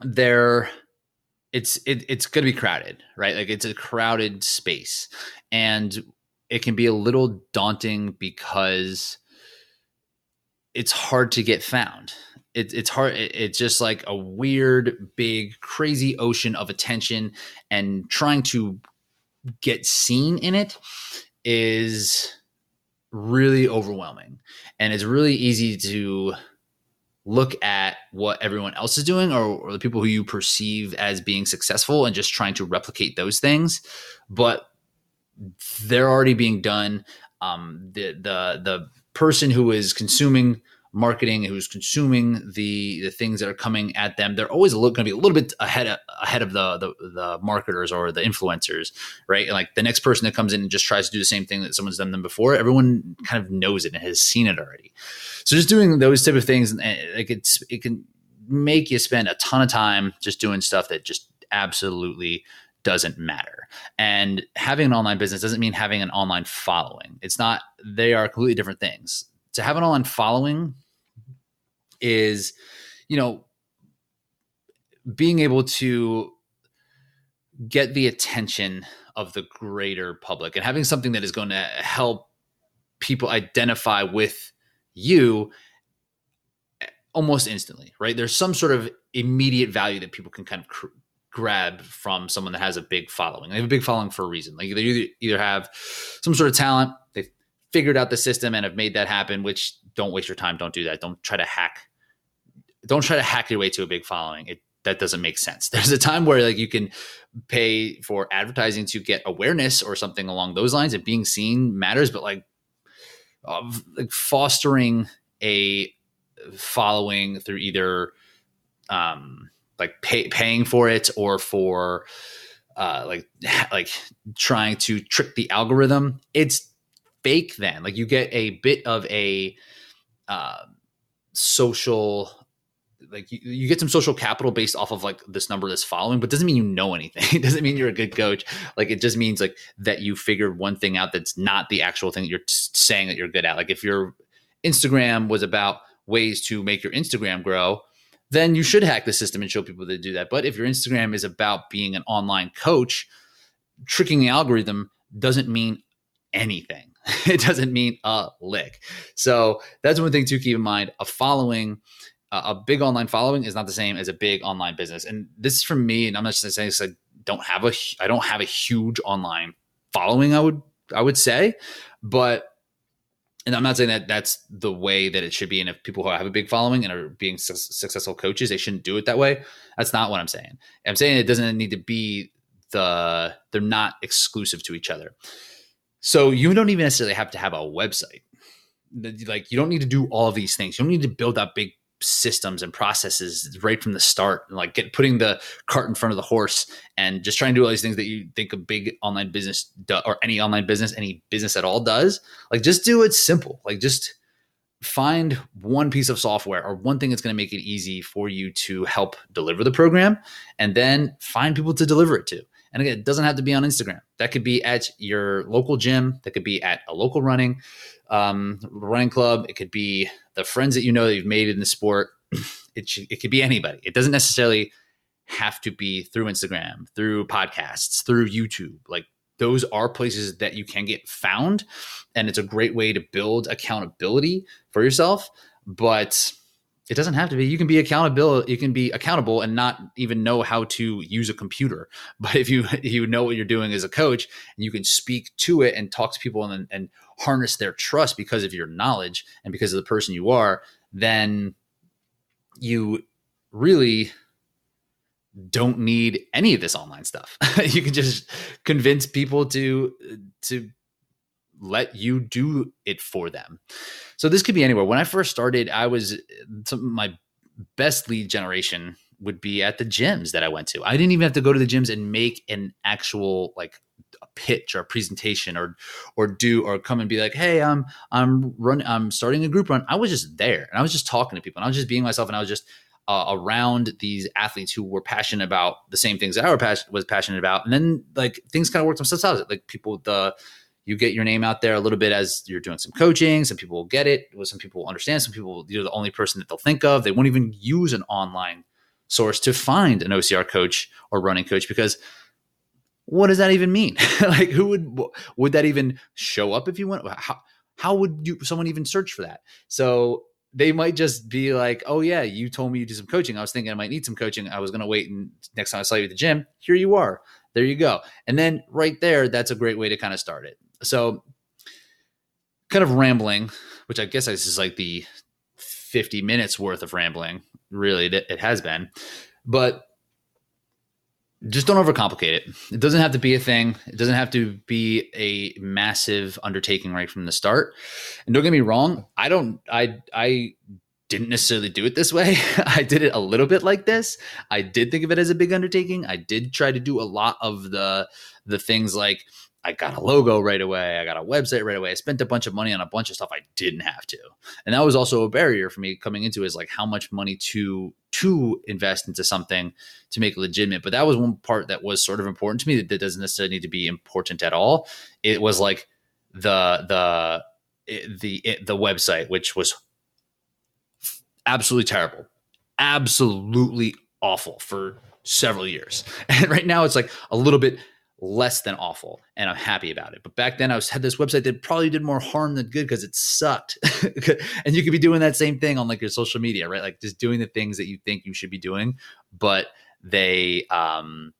Speaker 1: there it's it, it's going to be crowded, right? Like it's a crowded space, and it can be a little daunting because it's hard to get found. It, it's hard. It, it's just like a weird, big, crazy ocean of attention, and trying to get seen in it is really overwhelming. And it's really easy to look at what everyone else is doing or, or, the people who you perceive as being successful and just trying to replicate those things. But they're already being done. Um, the the the person who is consuming marketing who's consuming the the things that are coming at them they're always going to be a little bit ahead of, ahead of the, the, the marketers or the influencers right And like the next person that comes in and just tries to do the same thing that someone's done them before everyone kind of knows it and has seen it already so just doing those type of things like it's it can make you spend a ton of time just doing stuff that just absolutely doesn't matter. And having an online business doesn't mean having an online following. It's not, they are completely different things to have an online following is, you know, being able to get the attention of the greater public and having something that is going to help people identify with you almost instantly, right? There's some sort of immediate value that people can kind of cr- grab from someone that has a big following. They have a big following for a reason. Like they either, have some sort of talent, they've figured out the system and have made that happen, which don't waste your time. Don't do that. Don't try to hack. Don't try to hack your way to a big following. It that doesn't make sense. There's a time where like you can pay for advertising to get awareness or something along those lines, and being seen matters. But like, uh, like fostering a following through either um, like pay, paying for it or for uh, like like trying to trick the algorithm. It's fake then? Like you get a bit of a uh, social like you, you, get some social capital based off of like this number that's following but doesn't mean you know anything. It doesn't mean you're a good coach. Like it just means like that you figured one thing out that's not the actual thing that you're saying that you're good at. Like if your instagram was about ways to make your instagram grow then you should hack the system and show people to do that. But if your instagram is about being an online coach tricking the algorithm doesn't mean anything it doesn't mean a lick. So that's one thing to keep in mind. A following, uh, a big online following is not the same as a big online business. And this is from me, and I'm not just saying this. I don't have a, I don't have a huge online following. I would, I would say, but and I'm not saying that that's the way that it should be. And if people who have a big following and are being su- successful coaches, they shouldn't do it that way. That's not what I'm saying. I'm saying it doesn't need to be the they're not exclusive to each other. So you don't even necessarily have to have a website. Like you don't need to do all these things. You don't need to build up big systems and processes right from the start like get putting the cart in front of the horse and just trying to do all these things that you think a big online business do, or any online business any business at all does like just do it simple like just find one piece of software or one thing that's going to make it easy for you to help deliver the program and then find people to deliver it to and again, it doesn't have to be on Instagram. That could be at your local gym. That could be at a local running um, running club. It could be the friends that you know that you've made in the sport. It should, it could be anybody. It doesn't necessarily have to be through Instagram, through podcasts, through YouTube. Like those are places that you can get found, and it's a great way to build accountability for yourself. But it doesn't have to be. You can be accountable. You can be accountable and not even know how to use a computer. But if you you know what you're doing as a coach, and you can speak to it and talk to people and and harness their trust because of your knowledge and because of the person you are, then you really don't need any of this online stuff. you can just convince people to to let you do it for them. So this could be anywhere. When I first started, I was my best lead generation would be at the gyms that I went to. I didn't even have to go to the gyms and make an actual like a pitch or a presentation or or do or come and be like, "Hey, I'm I'm running I'm starting a group run." I was just there and I was just talking to people and I was just being myself and I was just uh, around these athletes who were passionate about the same things that I was passionate about. And then like things kind of worked themselves out. Like people, the you get your name out there a little bit as you're doing some coaching. Some people will get it. Some people will understand. Some people, you're the only person that they'll think of. They won't even use an online source to find an OCR coach or running coach because what does that even mean? like, who would would that even show up if you went? How how would you someone even search for that? So they might just be like, "Oh yeah, you told me you do some coaching. I was thinking I might need some coaching. I was going to wait and next time I saw you at the gym, here you are. There you go." And then right there, that's a great way to kind of start it. So, kind of rambling, which I guess this is like the 50 minutes worth of rambling. Really, it has been. But just don't overcomplicate it. It doesn't have to be a thing. It doesn't have to be a massive undertaking right from the start. And don't get me wrong, I don't I I didn't necessarily do it this way. I did it a little bit like this. I did think of it as a big undertaking. I did try to do a lot of the the things like I got a logo right away. I got a website right away. I spent a bunch of money on a bunch of stuff I didn't have to. And that was also a barrier for me coming into is like how much money to to invest into something to make it legitimate. But that was one part that was sort of important to me that, that doesn't necessarily need to be important at all. It was like the the the the website which was absolutely terrible. Absolutely awful for several years. And right now it's like a little bit less than awful and I'm happy about it. But back then I was had this website that probably did more harm than good because it sucked. and you could be doing that same thing on like your social media, right? Like just doing the things that you think you should be doing, but they um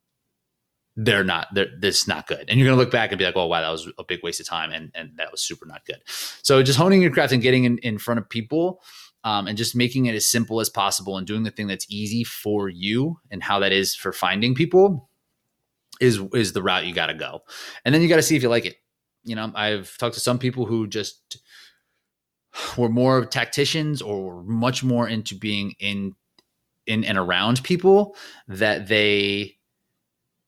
Speaker 1: they're not they're this not good. And you're gonna look back and be like, oh wow, that was a big waste of time and and that was super not good. So just honing your craft and getting in, in front of people um, and just making it as simple as possible and doing the thing that's easy for you and how that is for finding people is is the route you got to go, and then you got to see if you like it. You know, I've talked to some people who just were more tacticians or were much more into being in in and around people that they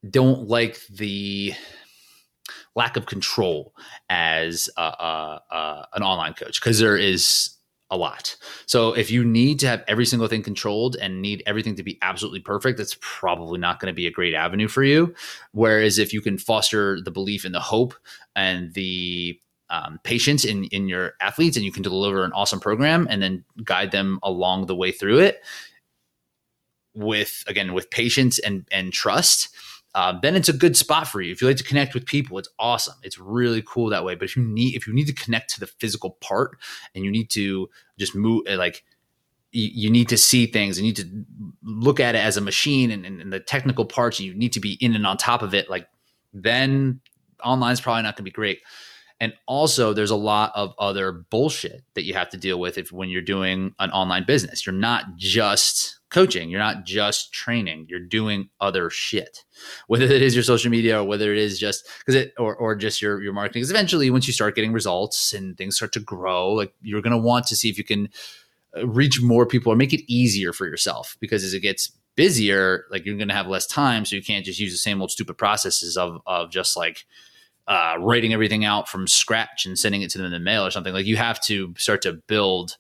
Speaker 1: don't like the lack of control as a, a, a, an online coach because there is a lot. So if you need to have every single thing controlled and need everything to be absolutely perfect, that's probably not going to be a great avenue for you. Whereas if you can foster the belief and the hope and the um, patience in in your athletes, and you can deliver an awesome program, and then guide them along the way through it with again with patience and and trust uh, then it's a good spot for you. If you like to connect with people, it's awesome. It's really cool that way. But if you need if you need to connect to the physical part and you need to just move uh, like you, you need to see things you need to look at it as a machine and, and, and the technical parts and you need to be in and on top of it like then online is probably not going to be great and also there's a lot of other bullshit that you have to deal with if when you're doing an online business you're not just coaching. You're not just training. You're doing other shit. Whether it is your social media or whether it is just because it or or just your your marketing. Because eventually, once you start getting results and things start to grow, like you're to want to see if you can uh, reach more people or make it easier for yourself. Because as it gets busier, like you're to have less time, so you can't just use the same old stupid processes of of just like. Uh, writing everything out from scratch and sending it to them in the mail or something like you have to start to build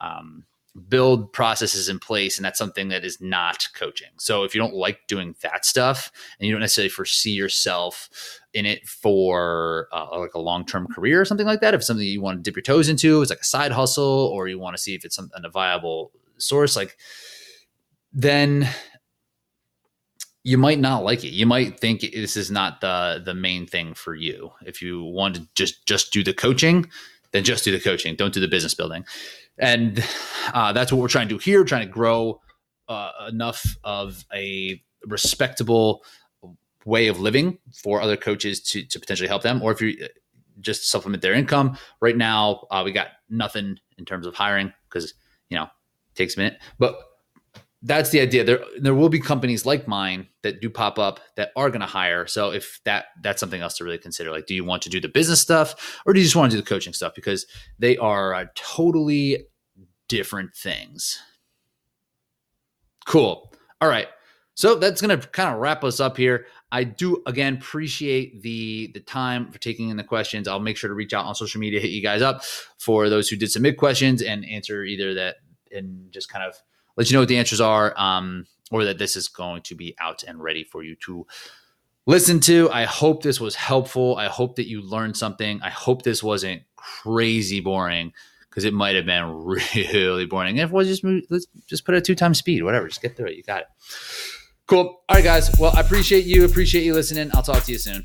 Speaker 1: um, build processes in place and that's something that is not coaching. So if you don't like doing that stuff and you don't necessarily foresee yourself in it for uh, like a long-term career or something like that if it's something you want to dip your toes into it's like a side hustle or you want to see if it's a viable source like then you might not like it. You might think this is not the the main thing for you. If you want to just just do the coaching then just do the coaching. Don't do the business building. And uh, that's what we're trying to do here, trying to grow uh, enough of a respectable way of living for other coaches to, to potentially help them. Or if you just supplement their income. Right now, uh, we got nothing in terms of hiring because you know takes a minute, but that's the idea. There there will be companies like mine that do pop up that are going to hire. So if that that's something else to really consider. Like, do you want to do the business stuff or do you just want to do the coaching stuff? Because they are totally different things. Cool. All right. So that's going to kind of wrap us up here. I do again appreciate the the time for taking in the questions. I'll make sure to reach out on social media, hit you guys up for those who did submit questions and answer either that and just kind of let you know what the answers are, um, or that this is going to be out and ready for you to listen to. I hope this was helpful. I hope that you learned something. I hope this wasn't crazy boring because it might have been really boring. If we'll just move, let's just put it at two times speed, whatever. Just get through it. You got it. Cool. All right, guys. Well, I appreciate you. Appreciate you listening. I'll talk to you soon.